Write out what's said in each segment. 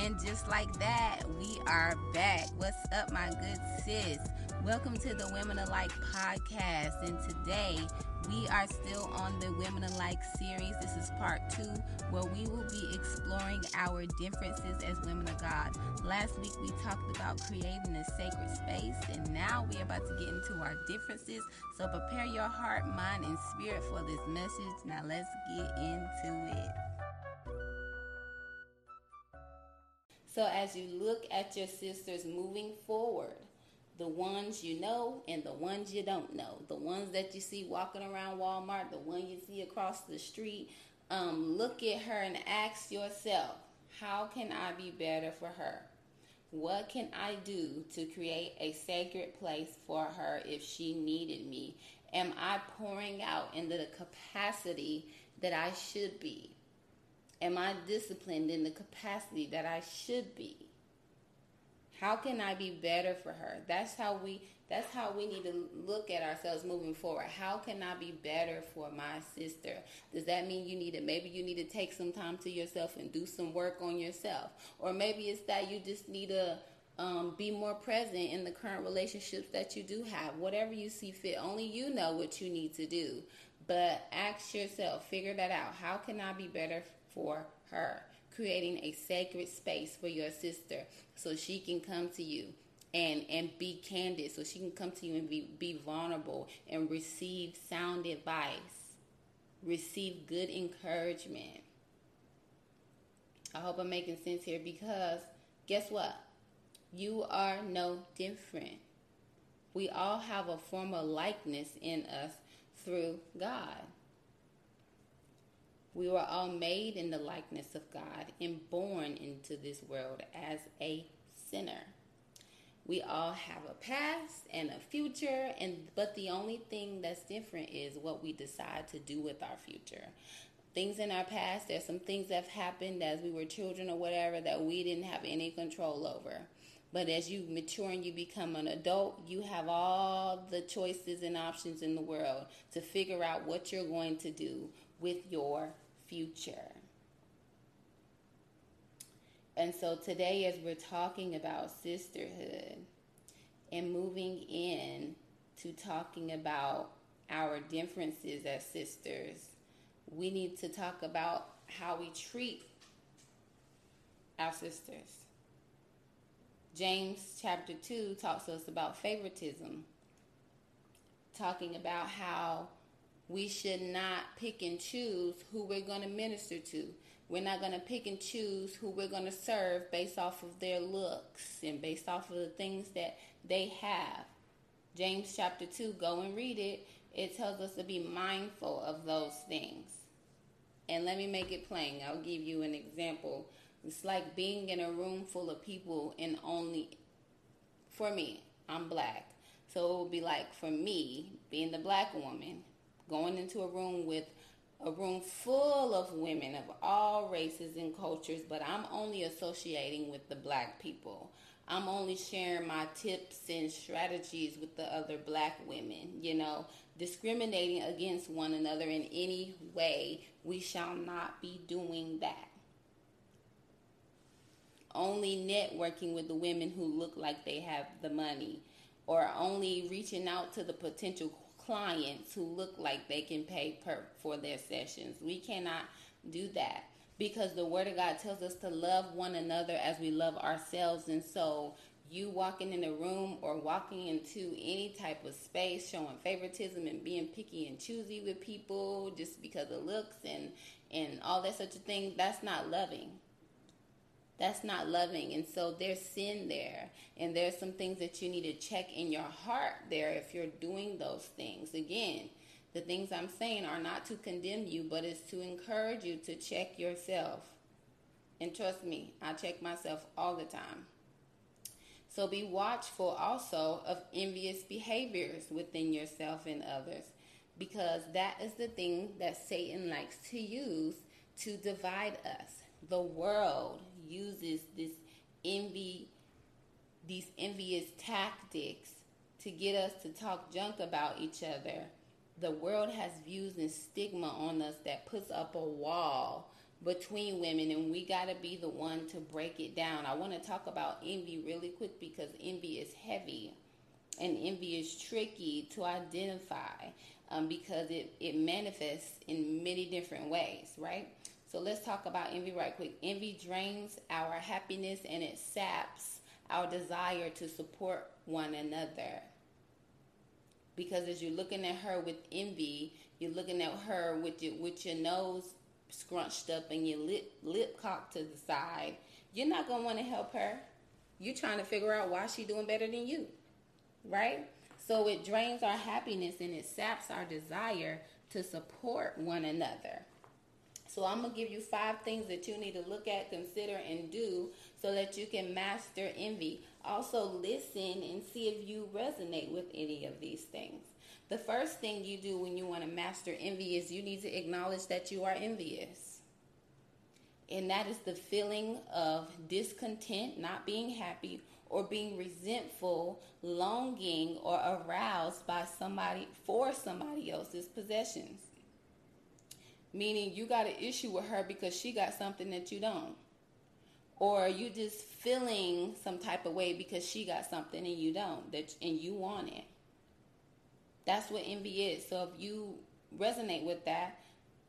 And just like that, we are back. What's up, my good sis? Welcome to the Women Alike podcast. And today, we are still on the Women Alike series. This is part two, where we will be exploring our differences as women of God. Last week, we talked about creating a sacred space, and now we're about to get into our differences. So prepare your heart, mind, and spirit for this message. Now, let's get into it. So, as you look at your sisters moving forward, the ones you know and the ones you don't know, the ones that you see walking around Walmart, the one you see across the street, um, look at her and ask yourself, how can I be better for her? What can I do to create a sacred place for her if she needed me? Am I pouring out into the capacity that I should be? Am I disciplined in the capacity that I should be? How can I be better for her? That's how we that's how we need to look at ourselves moving forward. How can I be better for my sister? Does that mean you need to maybe you need to take some time to yourself and do some work on yourself? Or maybe it's that you just need to um, be more present in the current relationships that you do have. Whatever you see fit, only you know what you need to do. But ask yourself, figure that out. How can I be better for her, creating a sacred space for your sister so she can come to you and and be candid so she can come to you and be, be vulnerable and receive sound advice receive good encouragement. I hope i'm making sense here because guess what? You are no different. We all have a form of likeness in us through god we were all made in the likeness of God and born into this world as a sinner. We all have a past and a future and but the only thing that's different is what we decide to do with our future. Things in our past, there's some things that have happened as we were children or whatever that we didn't have any control over. But as you mature and you become an adult, you have all the choices and options in the world to figure out what you're going to do with your future. And so today, as we're talking about sisterhood and moving in to talking about our differences as sisters, we need to talk about how we treat our sisters. James chapter 2 talks to us about favoritism, talking about how we should not pick and choose who we're going to minister to. We're not going to pick and choose who we're going to serve based off of their looks and based off of the things that they have. James chapter 2, go and read it. It tells us to be mindful of those things. And let me make it plain. I'll give you an example. It's like being in a room full of people and only, for me, I'm black. So it would be like for me, being the black woman, going into a room with a room full of women of all races and cultures, but I'm only associating with the black people. I'm only sharing my tips and strategies with the other black women, you know, discriminating against one another in any way. We shall not be doing that. Only networking with the women who look like they have the money, or only reaching out to the potential clients who look like they can pay per for their sessions. We cannot do that because the word of God tells us to love one another as we love ourselves and so you walking in a room or walking into any type of space showing favoritism and being picky and choosy with people just because of looks and and all that such a thing that's not loving that's not loving. And so there's sin there. And there's some things that you need to check in your heart there if you're doing those things. Again, the things I'm saying are not to condemn you, but it's to encourage you to check yourself. And trust me, I check myself all the time. So be watchful also of envious behaviors within yourself and others, because that is the thing that Satan likes to use to divide us. The world uses this envy, these envious tactics to get us to talk junk about each other. The world has views and stigma on us that puts up a wall between women and we got to be the one to break it down. I want to talk about envy really quick because envy is heavy and envy is tricky to identify um, because it, it manifests in many different ways, right? So let's talk about envy right quick. Envy drains our happiness and it saps our desire to support one another. Because as you're looking at her with envy, you're looking at her with your, with your nose scrunched up and your lip lip cocked to the side, you're not gonna want to help her. You're trying to figure out why she's doing better than you, right? So it drains our happiness and it saps our desire to support one another. So I'm gonna give you five things that you need to look at, consider, and do so that you can master envy. Also, listen and see if you resonate with any of these things. The first thing you do when you want to master envy is you need to acknowledge that you are envious. And that is the feeling of discontent, not being happy, or being resentful, longing, or aroused by somebody for somebody else's possessions. Meaning you got an issue with her because she got something that you don't. Or you just feeling some type of way because she got something and you don't that and you want it. That's what envy is. So if you resonate with that,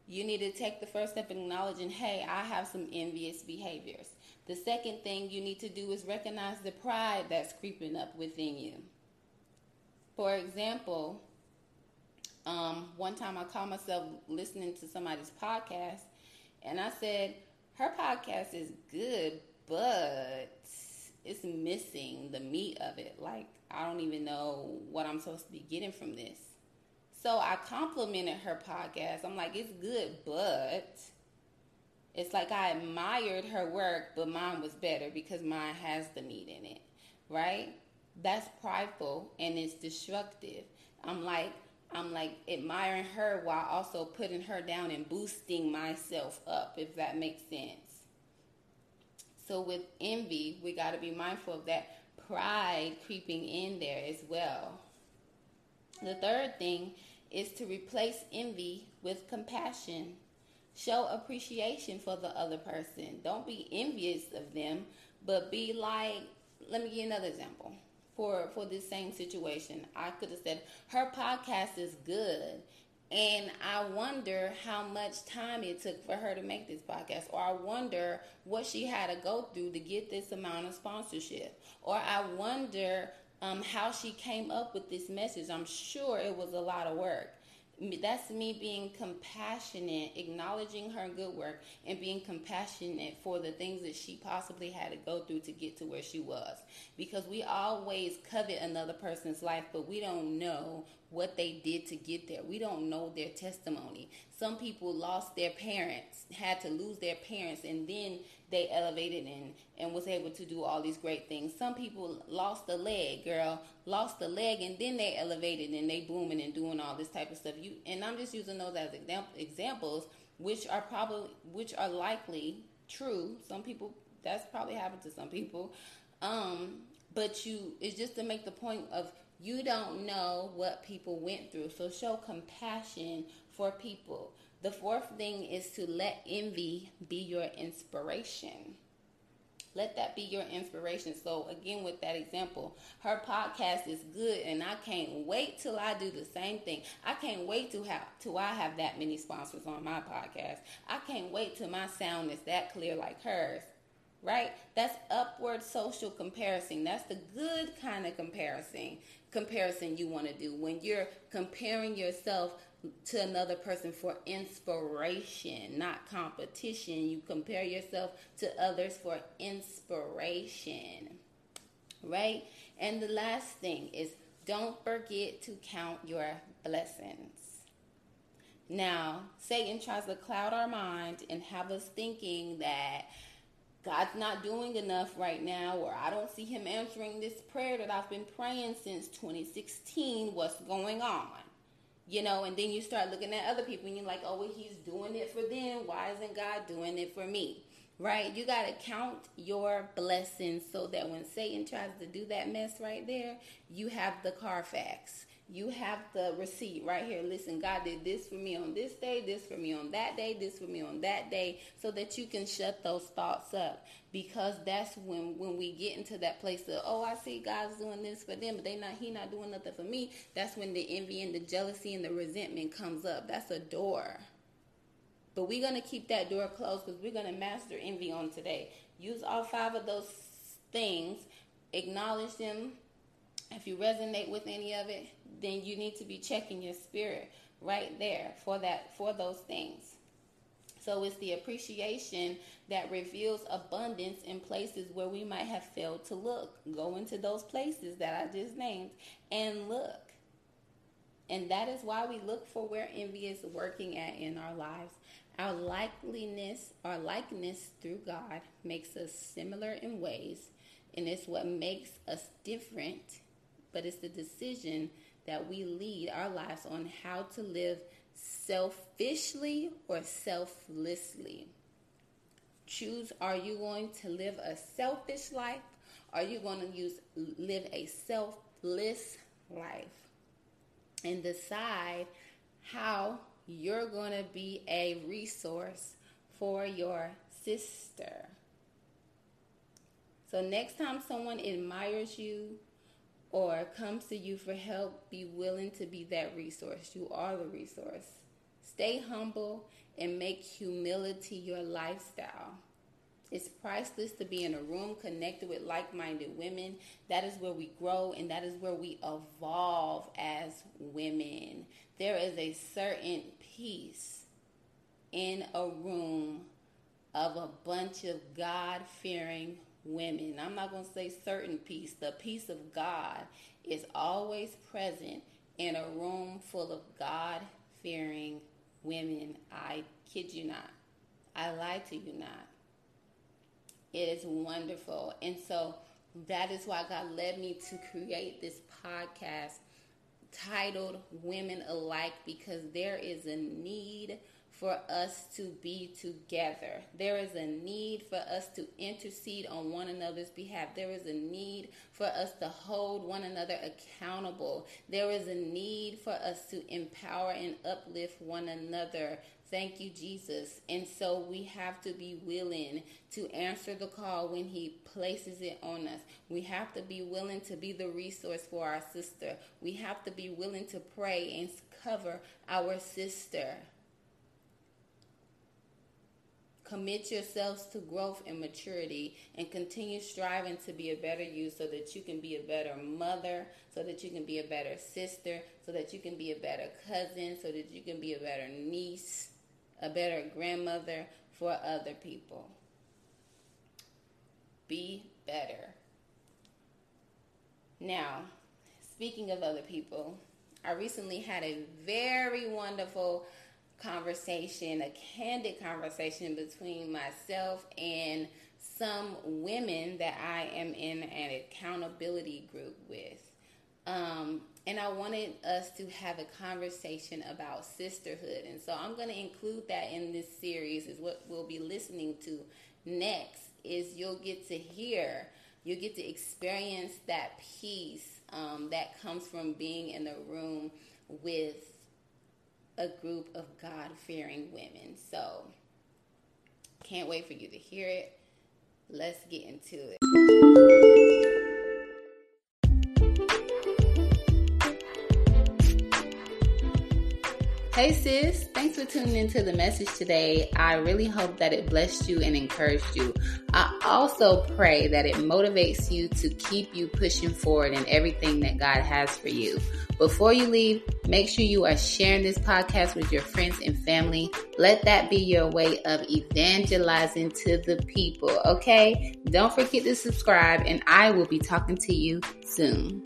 you need to take the first step in acknowledging, hey, I have some envious behaviors. The second thing you need to do is recognize the pride that's creeping up within you. For example, um, one time I caught myself listening to somebody's podcast, and I said, her podcast is good, but it's missing the meat of it. Like, I don't even know what I'm supposed to be getting from this. So I complimented her podcast. I'm like, it's good, but it's like I admired her work, but mine was better because mine has the meat in it, right? That's prideful and it's destructive. I'm like, I'm like admiring her while also putting her down and boosting myself up, if that makes sense. So with envy, we got to be mindful of that pride creeping in there as well. The third thing is to replace envy with compassion. Show appreciation for the other person. Don't be envious of them, but be like, let me give you another example. For for this same situation, I could have said her podcast is good. And I wonder how much time it took for her to make this podcast, or I wonder what she had to go through to get this amount of sponsorship, or I wonder um, how she came up with this message. I'm sure it was a lot of work that's me being compassionate, acknowledging her good work, and being compassionate for the things that she possibly had to go through to get to where she was. Because we always covet another person's life, but we don't know what they did to get there. We don't know their testimony. Some people lost their parents, had to lose their parents, and then they elevated and, and was able to do all these great things. Some people lost a leg, girl, lost a leg, and then they elevated and they booming and doing all this type of stuff. You and I'm just using those as examples, which are probably which are likely true. Some people that's probably happened to some people. Um, but you it's just to make the point of you don't know what people went through. So show compassion for people. The fourth thing is to let envy be your inspiration. Let that be your inspiration. So again, with that example, her podcast is good, and I can't wait till I do the same thing. I can't wait to have till I have that many sponsors on my podcast. I can't wait till my sound is that clear like hers. Right? That's upward social comparison. That's the good kind of comparison comparison you want to do when you're comparing yourself to another person for inspiration, not competition. You compare yourself to others for inspiration, right? And the last thing is don't forget to count your blessings. Now, Satan tries to cloud our mind and have us thinking that God's not doing enough right now, or I don't see Him answering this prayer that I've been praying since 2016. What's going on? You know, and then you start looking at other people and you're like, oh, well, He's doing it for them. Why isn't God doing it for me? Right? You got to count your blessings so that when Satan tries to do that mess right there, you have the Carfax you have the receipt right here. Listen, God did this for me on this day, this for me on that day, this for me on that day, so that you can shut those thoughts up. Because that's when when we get into that place of, oh, I see God's doing this for them, but they not he not doing nothing for me. That's when the envy and the jealousy and the resentment comes up. That's a door. But we're gonna keep that door closed because we're gonna master envy on today. Use all five of those things, acknowledge them. If you resonate with any of it, then you need to be checking your spirit right there for that for those things. So it's the appreciation that reveals abundance in places where we might have failed to look. Go into those places that I just named and look. And that is why we look for where envy is working at in our lives. Our likeliness, our likeness through God makes us similar in ways, and it's what makes us different. But it's the decision that we lead our lives on how to live selfishly or selflessly. Choose are you going to live a selfish life? Are you going to use live a selfless life? And decide how you're going to be a resource for your sister. So next time someone admires you, or comes to you for help, be willing to be that resource. You are the resource. Stay humble and make humility your lifestyle. It's priceless to be in a room connected with like minded women. That is where we grow and that is where we evolve as women. There is a certain peace in a room of a bunch of God fearing women. I'm not going to say certain peace. The peace of God is always present in a room full of God fearing women. I kid you not. I lie to you not. It is wonderful. And so that is why God led me to create this podcast titled Women Alike because there is a need for us to be together. There is a need for us to intercede on one another's behalf. There is a need for us to hold one another accountable. There is a need for us to empower and uplift one another. Thank you, Jesus. And so we have to be willing to answer the call when He places it on us. We have to be willing to be the resource for our sister. We have to be willing to pray and cover our sister. Commit yourselves to growth and maturity and continue striving to be a better you so that you can be a better mother, so that you can be a better sister, so that you can be a better cousin, so that you can be a better niece, a better grandmother for other people. Be better. Now, speaking of other people, I recently had a very wonderful conversation, a candid conversation between myself and some women that I am in an accountability group with. Um, and I wanted us to have a conversation about sisterhood. And so I'm going to include that in this series, is what we'll be listening to next, is you'll get to hear, you'll get to experience that peace um, that comes from being in the room with a group of God fearing women. So, can't wait for you to hear it. Let's get into it. Hey sis, thanks for tuning into the message today. I really hope that it blessed you and encouraged you. I also pray that it motivates you to keep you pushing forward in everything that God has for you. Before you leave, make sure you are sharing this podcast with your friends and family. Let that be your way of evangelizing to the people, okay? Don't forget to subscribe, and I will be talking to you soon.